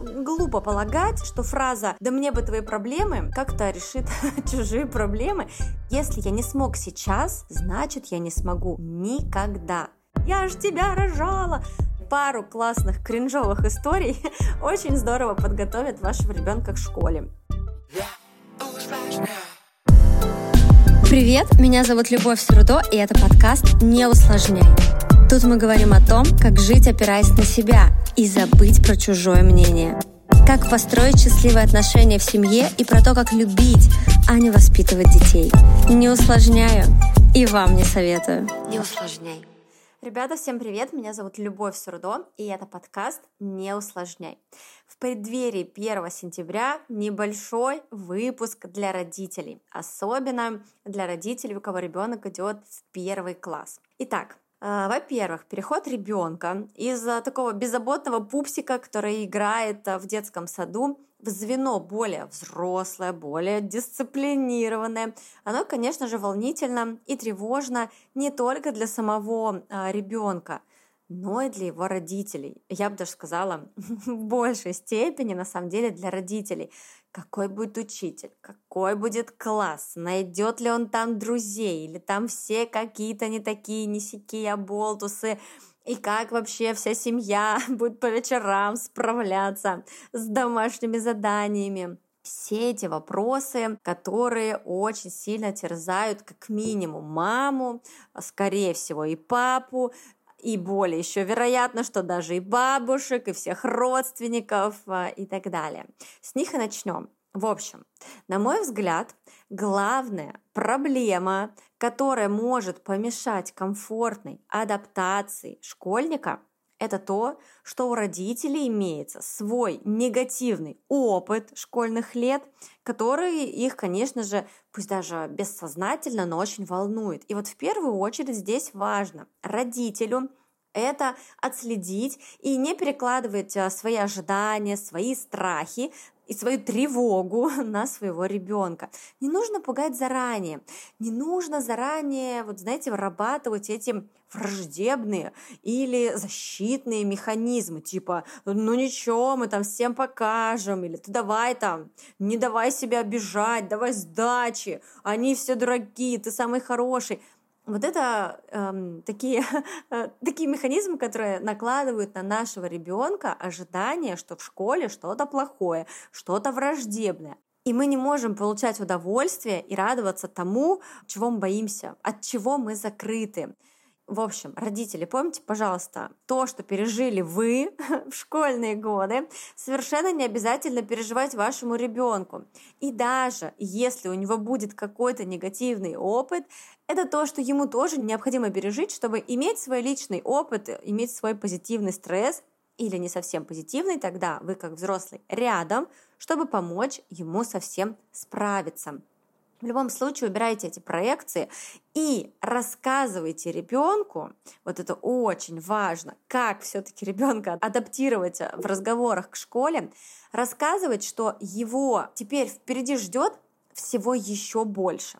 глупо полагать, что фраза «да мне бы твои проблемы» как-то решит чужие проблемы. Если я не смог сейчас, значит я не смогу никогда. Я ж тебя рожала! Пару классных кринжовых историй очень здорово подготовят вашего ребенка к школе. Привет, меня зовут Любовь Срудо, и это подкаст «Не усложняй». Тут мы говорим о том, как жить, опираясь на себя, и забыть про чужое мнение. Как построить счастливые отношения в семье и про то, как любить, а не воспитывать детей. Не усложняю и вам не советую. Не усложняй. Ребята, всем привет! Меня зовут Любовь Сурдо, и это подкаст «Не усложняй». В преддверии 1 сентября небольшой выпуск для родителей, особенно для родителей, у кого ребенок идет в первый класс. Итак, во-первых, переход ребенка из такого беззаботного пупсика, который играет в детском саду, в звено более взрослое, более дисциплинированное, оно, конечно же, волнительно и тревожно не только для самого а, ребенка, но и для его родителей. Я бы даже сказала, в большей степени, на самом деле, для родителей. Какой будет учитель, какой будет класс, найдет ли он там друзей, или там все какие-то не такие, не сякие, оболтусы, и как вообще вся семья будет по вечерам справляться с домашними заданиями. Все эти вопросы, которые очень сильно терзают как минимум маму, а скорее всего и папу, и более еще вероятно, что даже и бабушек, и всех родственников а, и так далее. С них и начнем. В общем, на мой взгляд, главная проблема, которая может помешать комфортной адаптации школьника, это то, что у родителей имеется свой негативный опыт школьных лет, который их, конечно же, пусть даже бессознательно, но очень волнует. И вот в первую очередь здесь важно родителю это отследить и не перекладывать а, свои ожидания, свои страхи и свою тревогу на своего ребенка. Не нужно пугать заранее, не нужно заранее, вот знаете, вырабатывать эти враждебные или защитные механизмы, типа, ну ничего, мы там всем покажем, или ты давай там, не давай себя обижать, давай сдачи, они все дураки, ты самый хороший вот это эм, такие, э, такие механизмы, которые накладывают на нашего ребенка ожидание, что в школе что-то плохое, что-то враждебное. И мы не можем получать удовольствие и радоваться тому, чего мы боимся, от чего мы закрыты. В общем, родители, помните, пожалуйста, то, что пережили вы в школьные годы, совершенно не обязательно переживать вашему ребенку. И даже если у него будет какой-то негативный опыт, это то, что ему тоже необходимо пережить, чтобы иметь свой личный опыт, иметь свой позитивный стресс или не совсем позитивный, тогда вы как взрослый рядом, чтобы помочь ему совсем справиться. В любом случае убирайте эти проекции и рассказывайте ребенку, вот это очень важно, как все-таки ребенка адаптировать в разговорах к школе, рассказывать, что его теперь впереди ждет всего еще больше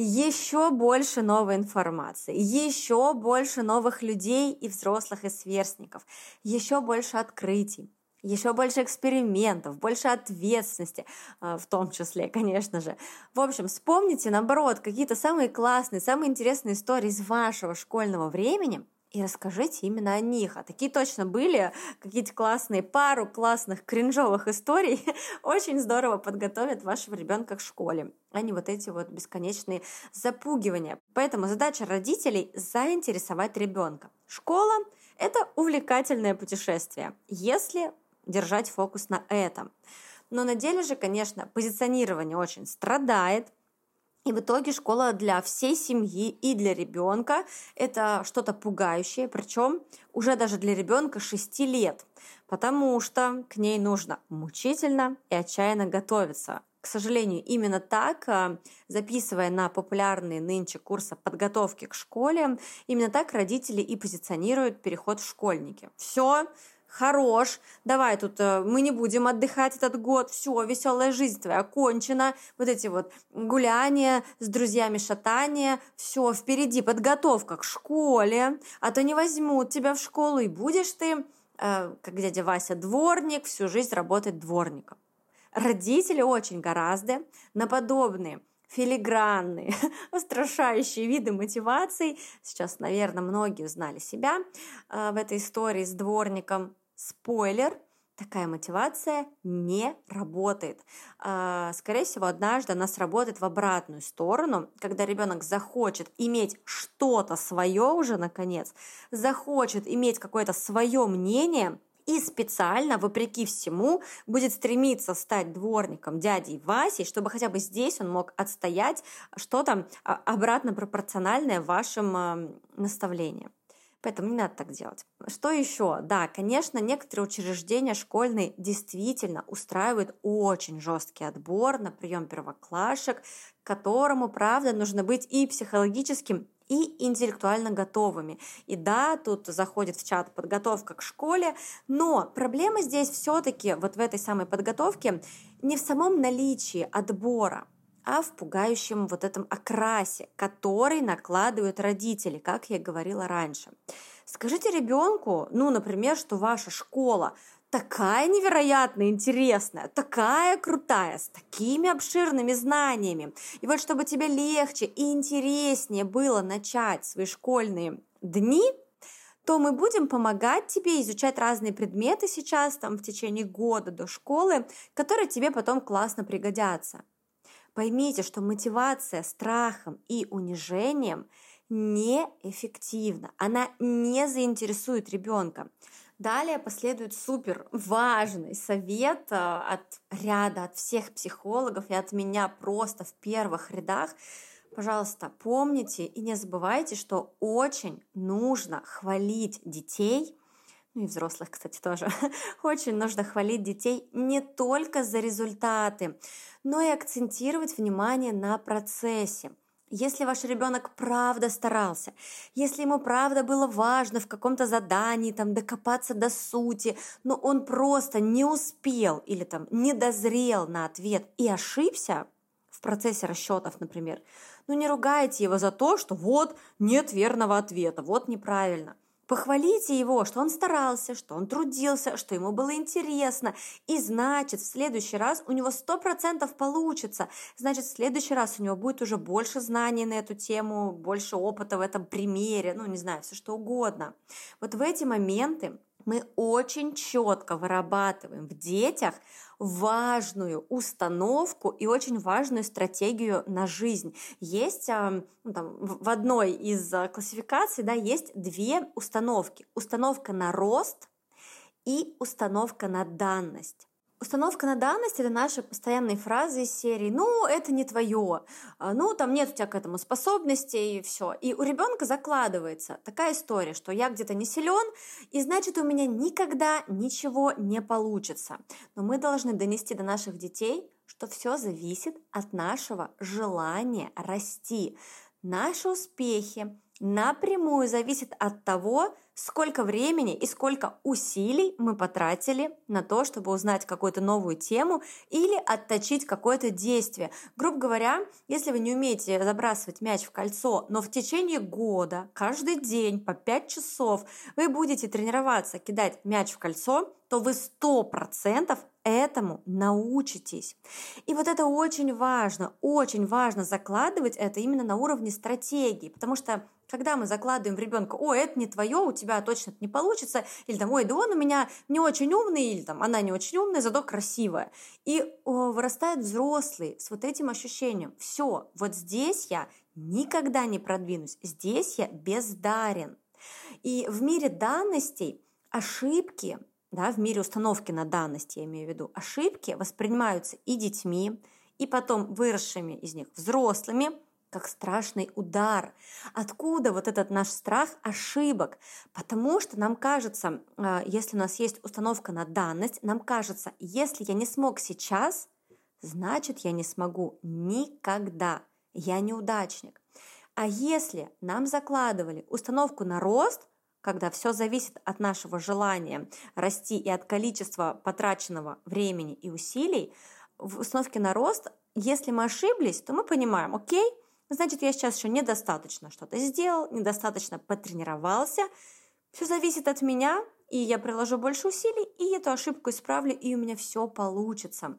еще больше новой информации, еще больше новых людей и взрослых, и сверстников, еще больше открытий еще больше экспериментов, больше ответственности, а, в том числе, конечно же. В общем, вспомните, наоборот, какие-то самые классные, самые интересные истории из вашего школьного времени и расскажите именно о них. А такие точно были, какие-то классные, пару классных кринжовых историй очень здорово подготовят вашего ребенка к школе, а не вот эти вот бесконечные запугивания. Поэтому задача родителей – заинтересовать ребенка. Школа – это увлекательное путешествие, если держать фокус на этом. Но на деле же, конечно, позиционирование очень страдает, и в итоге школа для всей семьи и для ребенка это что-то пугающее, причем уже даже для ребенка 6 лет, потому что к ней нужно мучительно и отчаянно готовиться. К сожалению, именно так, а, записывая на популярные нынче курсы подготовки к школе, именно так родители и позиционируют переход в школьники. Все, хорош, давай тут э, мы не будем отдыхать этот год, все, веселая жизнь твоя окончена, вот эти вот гуляния с друзьями, шатания, все, впереди подготовка к школе, а то не возьмут тебя в школу, и будешь ты э, как дядя Вася дворник, всю жизнь работает дворником. Родители очень гораздо на подобные филигранные, устрашающие виды мотиваций. Сейчас, наверное, многие узнали себя э, в этой истории с дворником. Спойлер, такая мотивация не работает. Э, скорее всего, однажды она сработает в обратную сторону, когда ребенок захочет иметь что-то свое уже, наконец, захочет иметь какое-то свое мнение, и специально, вопреки всему, будет стремиться стать дворником дядей Васей, чтобы хотя бы здесь он мог отстоять что-то а, обратно пропорциональное вашим а, наставлениям. Поэтому не надо так делать. Что еще? Да, конечно, некоторые учреждения школьные действительно устраивают очень жесткий отбор на прием первоклашек, которому, правда, нужно быть и психологическим, и интеллектуально готовыми. И да, тут заходит в чат подготовка к школе, но проблема здесь все-таки вот в этой самой подготовке не в самом наличии отбора, а в пугающем вот этом окрасе, который накладывают родители, как я говорила раньше. Скажите ребенку, ну, например, что ваша школа такая невероятно интересная, такая крутая, с такими обширными знаниями. И вот чтобы тебе легче и интереснее было начать свои школьные дни, то мы будем помогать тебе изучать разные предметы сейчас, там, в течение года до школы, которые тебе потом классно пригодятся. Поймите, что мотивация страхом и унижением неэффективна. Она не заинтересует ребенка. Далее последует супер важный совет э, от ряда, от всех психологов и от меня просто в первых рядах. Пожалуйста, помните и не забывайте, что очень нужно хвалить детей, ну и взрослых, кстати, тоже. Очень нужно хвалить детей не только за результаты, но и акцентировать внимание на процессе. Если ваш ребенок правда старался, если ему правда было важно в каком-то задании там докопаться до сути, но он просто не успел или там не дозрел на ответ и ошибся в процессе расчетов, например, ну не ругайте его за то, что вот нет верного ответа, вот неправильно – Похвалите его, что он старался, что он трудился, что ему было интересно. И значит, в следующий раз у него сто процентов получится. Значит, в следующий раз у него будет уже больше знаний на эту тему, больше опыта в этом примере, ну, не знаю, все что угодно. Вот в эти моменты мы очень четко вырабатываем в детях важную установку и очень важную стратегию на жизнь. Есть ну, там, в одной из а, классификаций да, есть две установки. Установка на рост и установка на данность. Установка на данность – это наши постоянные фразы из серии «ну, это не твое», а, «ну, там нет у тебя к этому способностей» и все. И у ребенка закладывается такая история, что я где-то не силен, и значит, у меня никогда ничего не получится. Но мы должны донести до наших детей, что все зависит от нашего желания расти. Наши успехи напрямую зависят от того, сколько времени и сколько усилий мы потратили на то, чтобы узнать какую-то новую тему или отточить какое-то действие. Грубо говоря, если вы не умеете забрасывать мяч в кольцо, но в течение года, каждый день по 5 часов вы будете тренироваться кидать мяч в кольцо, то вы 100% этому научитесь. И вот это очень важно, очень важно закладывать это именно на уровне стратегии, потому что когда мы закладываем в ребенка, о, это не твое, у тебя точно это не получится, или там, ой, да он у меня не очень умный, или там, она не очень умная, зато красивая. И о, вырастает взрослый с вот этим ощущением, все, вот здесь я никогда не продвинусь, здесь я бездарен. И в мире данностей ошибки, да, в мире установки на данность, я имею в виду, ошибки воспринимаются и детьми, и потом выросшими из них взрослыми, как страшный удар. Откуда вот этот наш страх ошибок? Потому что нам кажется, а, если у нас есть установка на данность, нам кажется, если я не смог сейчас, значит я не смогу никогда. Я неудачник. А если нам закладывали установку на рост, когда все зависит от нашего желания расти и от количества потраченного времени и усилий, в установке на рост, если мы ошиблись, то мы понимаем, окей, значит, я сейчас еще недостаточно что-то сделал, недостаточно потренировался. Все зависит от меня, и я приложу больше усилий, и эту ошибку исправлю, и у меня все получится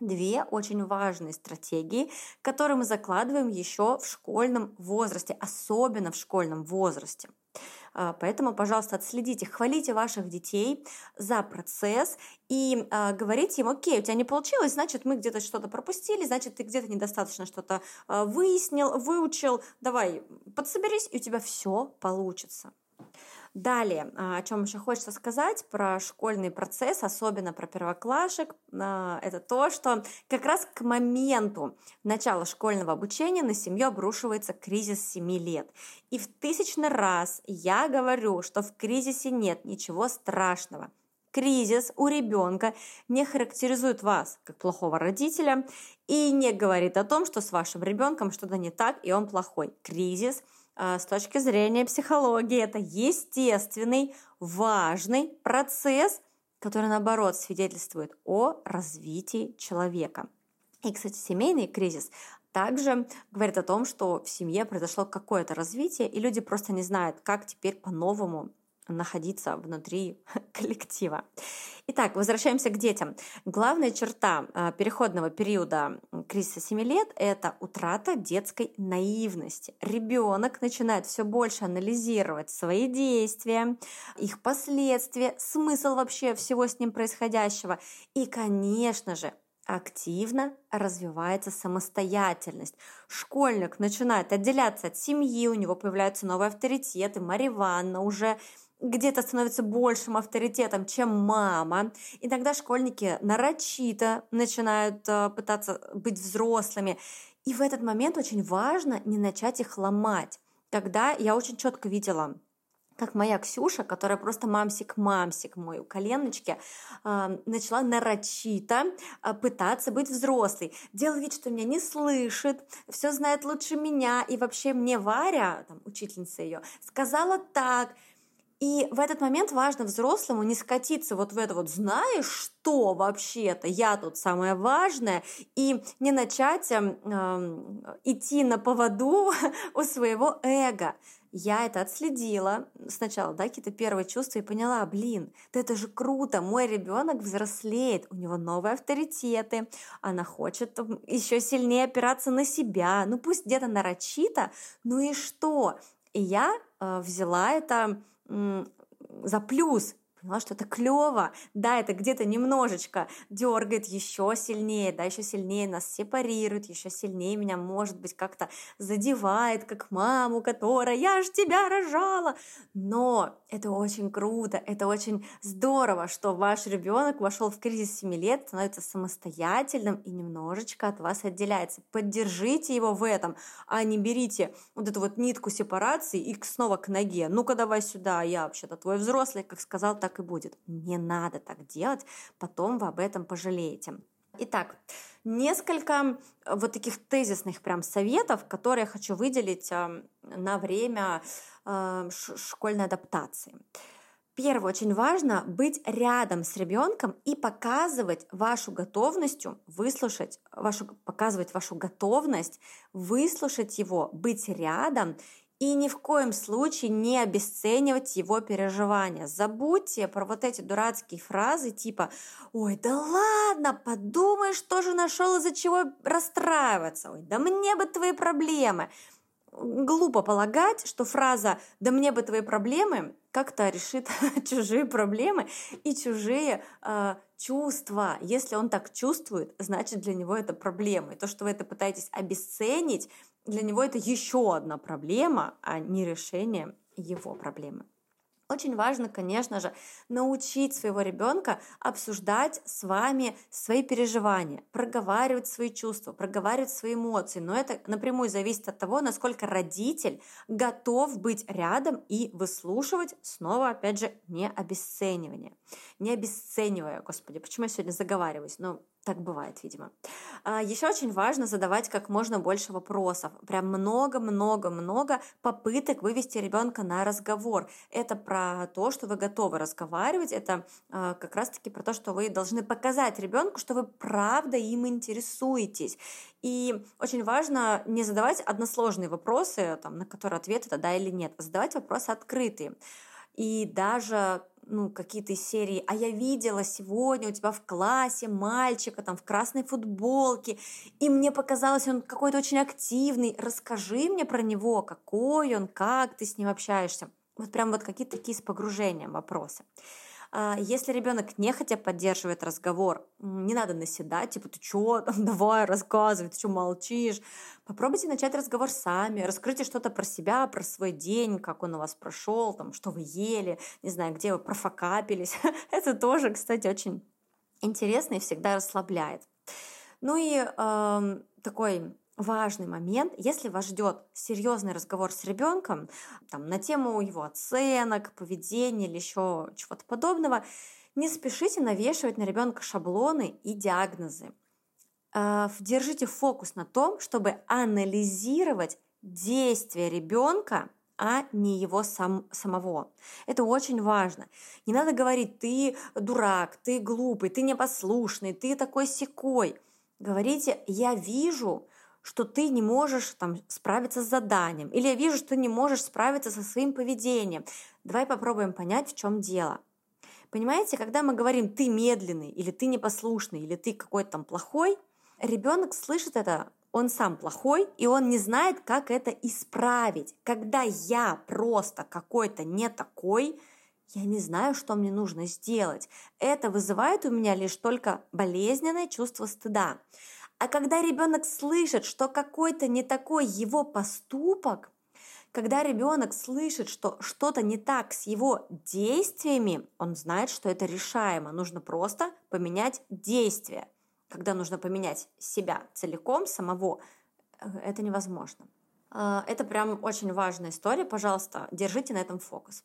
две очень важные стратегии, которые мы закладываем еще в школьном возрасте, особенно в школьном возрасте. А, поэтому, пожалуйста, отследите, хвалите ваших детей за процесс и э, говорите им, окей, у тебя не получилось, значит, мы где-то что-то пропустили, значит, ты где-то недостаточно что-то э, выяснил, выучил, давай, подсоберись, и у тебя все получится. Далее, а, о чем еще хочется сказать про школьный процесс, особенно про первоклашек, а, это то, что как раз к моменту начала школьного обучения на семью обрушивается кризис 7 лет. И в тысячный раз я говорю, что в кризисе нет ничего страшного. Кризис у ребенка не характеризует вас как плохого родителя и не говорит о том, что с вашим ребенком что-то не так и он плохой. Кризис – с точки зрения психологии это естественный, важный процесс, который, наоборот, свидетельствует о развитии человека. И, кстати, семейный кризис также говорит о том, что в семье произошло какое-то развитие, и люди просто не знают, как теперь по-новому находиться внутри коллектива. Итак, возвращаемся к детям. Главная черта а, переходного периода кризиса 7 лет – это утрата детской наивности. Ребенок начинает все больше анализировать свои действия, их последствия, смысл вообще всего с ним происходящего. И, конечно же, активно развивается самостоятельность. Школьник начинает отделяться от семьи, у него появляются новые авторитеты. Мария уже где-то становится большим авторитетом, чем мама. Иногда школьники нарочито начинают э, пытаться быть взрослыми. И в этот момент очень важно не начать их ломать. Когда я очень четко видела, как моя Ксюша, которая просто мамсик-мамсик мой у коленочки, э, начала нарочито э, пытаться быть взрослой. Делал вид, что меня не слышит, все знает лучше меня. И вообще мне Варя, там, учительница ее, сказала так – и в этот момент важно взрослому не скатиться вот в это вот «знаешь что вообще-то, я тут самое важное» и не начать э, идти на поводу у своего эго. Я это отследила сначала, да, какие-то первые чувства и поняла, блин, да это же круто, мой ребенок взрослеет, у него новые авторитеты, она хочет еще сильнее опираться на себя, ну пусть где-то нарочито, ну и что? И я э, взяла это за плюс поняла, что это клево. Да, это где-то немножечко дергает еще сильнее, да, еще сильнее нас сепарирует, еще сильнее меня, может быть, как-то задевает, как маму, которая «я ж тебя рожала». Но это очень круто, это очень здорово, что ваш ребенок вошел в кризис 7 лет, становится самостоятельным и немножечко от вас отделяется. Поддержите его в этом, а не берите вот эту вот нитку сепарации и снова к ноге. Ну-ка давай сюда, я вообще-то твой взрослый, как сказал, так так и будет. Не надо так делать, потом вы об этом пожалеете. Итак, несколько э, вот таких тезисных прям советов, которые я хочу выделить э, на время э, школьной адаптации. Первое, очень важно быть рядом с ребенком и показывать вашу готовность выслушать, вашу, показывать вашу готовность выслушать его, быть рядом и ни в коем случае не обесценивать его переживания. Забудьте про вот эти дурацкие фразы типа «Ой, да ладно, подумай, что же нашел, из-за чего расстраиваться? Ой, да мне бы твои проблемы». Глупо полагать, что фраза «да мне бы твои проблемы» как-то решит чужие проблемы и чужие э, чувства. Если он так чувствует, значит для него это проблема. И то, что вы это пытаетесь обесценить, для него это еще одна проблема, а не решение его проблемы. Очень важно, конечно же, научить своего ребенка обсуждать с вами свои переживания, проговаривать свои чувства, проговаривать свои эмоции. Но это напрямую зависит от того, насколько родитель готов быть рядом и выслушивать, снова, опять же, не обесценивание. Не обесценивая, господи, почему я сегодня заговариваюсь? Ну, так бывает, видимо. А, Еще очень важно задавать как можно больше вопросов. Прям много-много-много попыток вывести ребенка на разговор. Это про то, что вы готовы разговаривать. Это а, как раз-таки про то, что вы должны показать ребенку, что вы правда им интересуетесь. И очень важно не задавать односложные вопросы, там, на которые ответ это да или нет, а задавать вопросы открытые. И даже ну, какие-то из серии, а я видела сегодня у тебя в классе мальчика там в красной футболке, и мне показалось, он какой-то очень активный, расскажи мне про него, какой он, как ты с ним общаешься. Вот прям вот какие-то такие с погружением вопросы. А, если ребенок нехотя поддерживает разговор, не надо наседать, типа, ты чё, давай, рассказывай, ты что молчишь. Попробуйте начать разговор сами, раскройте что-то про себя, про свой день, как он у вас прошел, там, что вы ели, не знаю, где вы профокапились. Это тоже, кстати, очень интересно и всегда расслабляет. Ну и э, такой важный момент, если вас ждет серьезный разговор с ребенком там, на тему его оценок, поведения или еще чего-то подобного, не спешите навешивать на ребенка шаблоны и диагнозы. А, держите фокус на том, чтобы анализировать действия ребенка, а не его сам, самого. Это очень важно. Не надо говорить, ты дурак, ты глупый, ты непослушный, ты такой секой. Говорите, я вижу, что ты не можешь там, справиться с заданием, или я вижу, что ты не можешь справиться со своим поведением. Давай попробуем понять, в чем дело. Понимаете, когда мы говорим «ты медленный», или «ты непослушный», или «ты какой-то там плохой», ребенок слышит это, он сам плохой, и он не знает, как это исправить. Когда я просто какой-то не такой, я не знаю, что мне нужно сделать. Это вызывает у меня лишь только болезненное чувство стыда. А когда ребенок слышит, что какой-то не такой его поступок, когда ребенок слышит, что что-то не так с его действиями, он знает, что это решаемо. Нужно просто поменять действия. Когда нужно поменять себя целиком, самого, э, это невозможно. А, это прям очень важная история. Пожалуйста, держите на этом фокус.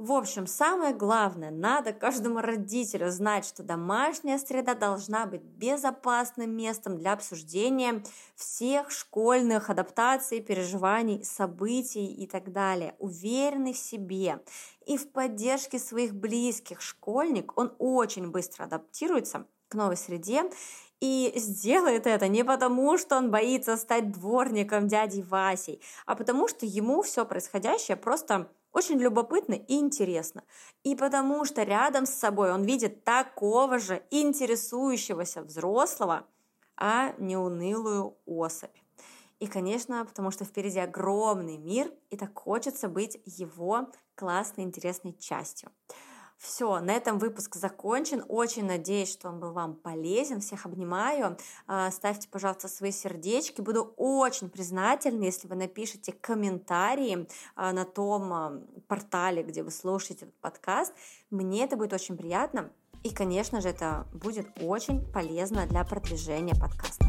В общем, самое главное, надо каждому родителю знать, что домашняя среда должна быть безопасным местом для обсуждения всех школьных адаптаций, переживаний, событий и так далее. Уверенный в себе и в поддержке своих близких школьник, он очень быстро адаптируется к новой среде и сделает это не потому, что он боится стать дворником дяди Васей, а потому что ему все происходящее просто очень любопытно и интересно. И потому что рядом с собой он видит такого же интересующегося взрослого, а не унылую особь. И, конечно, потому что впереди огромный мир, и так хочется быть его классной, интересной частью. Все, на этом выпуск закончен. Очень надеюсь, что он был вам полезен. Всех обнимаю. А, ставьте, пожалуйста, свои сердечки. Буду очень признательна, если вы напишите комментарии а, на том а, портале, где вы слушаете этот подкаст. Мне это будет очень приятно. И, конечно же, это будет очень полезно для продвижения подкаста.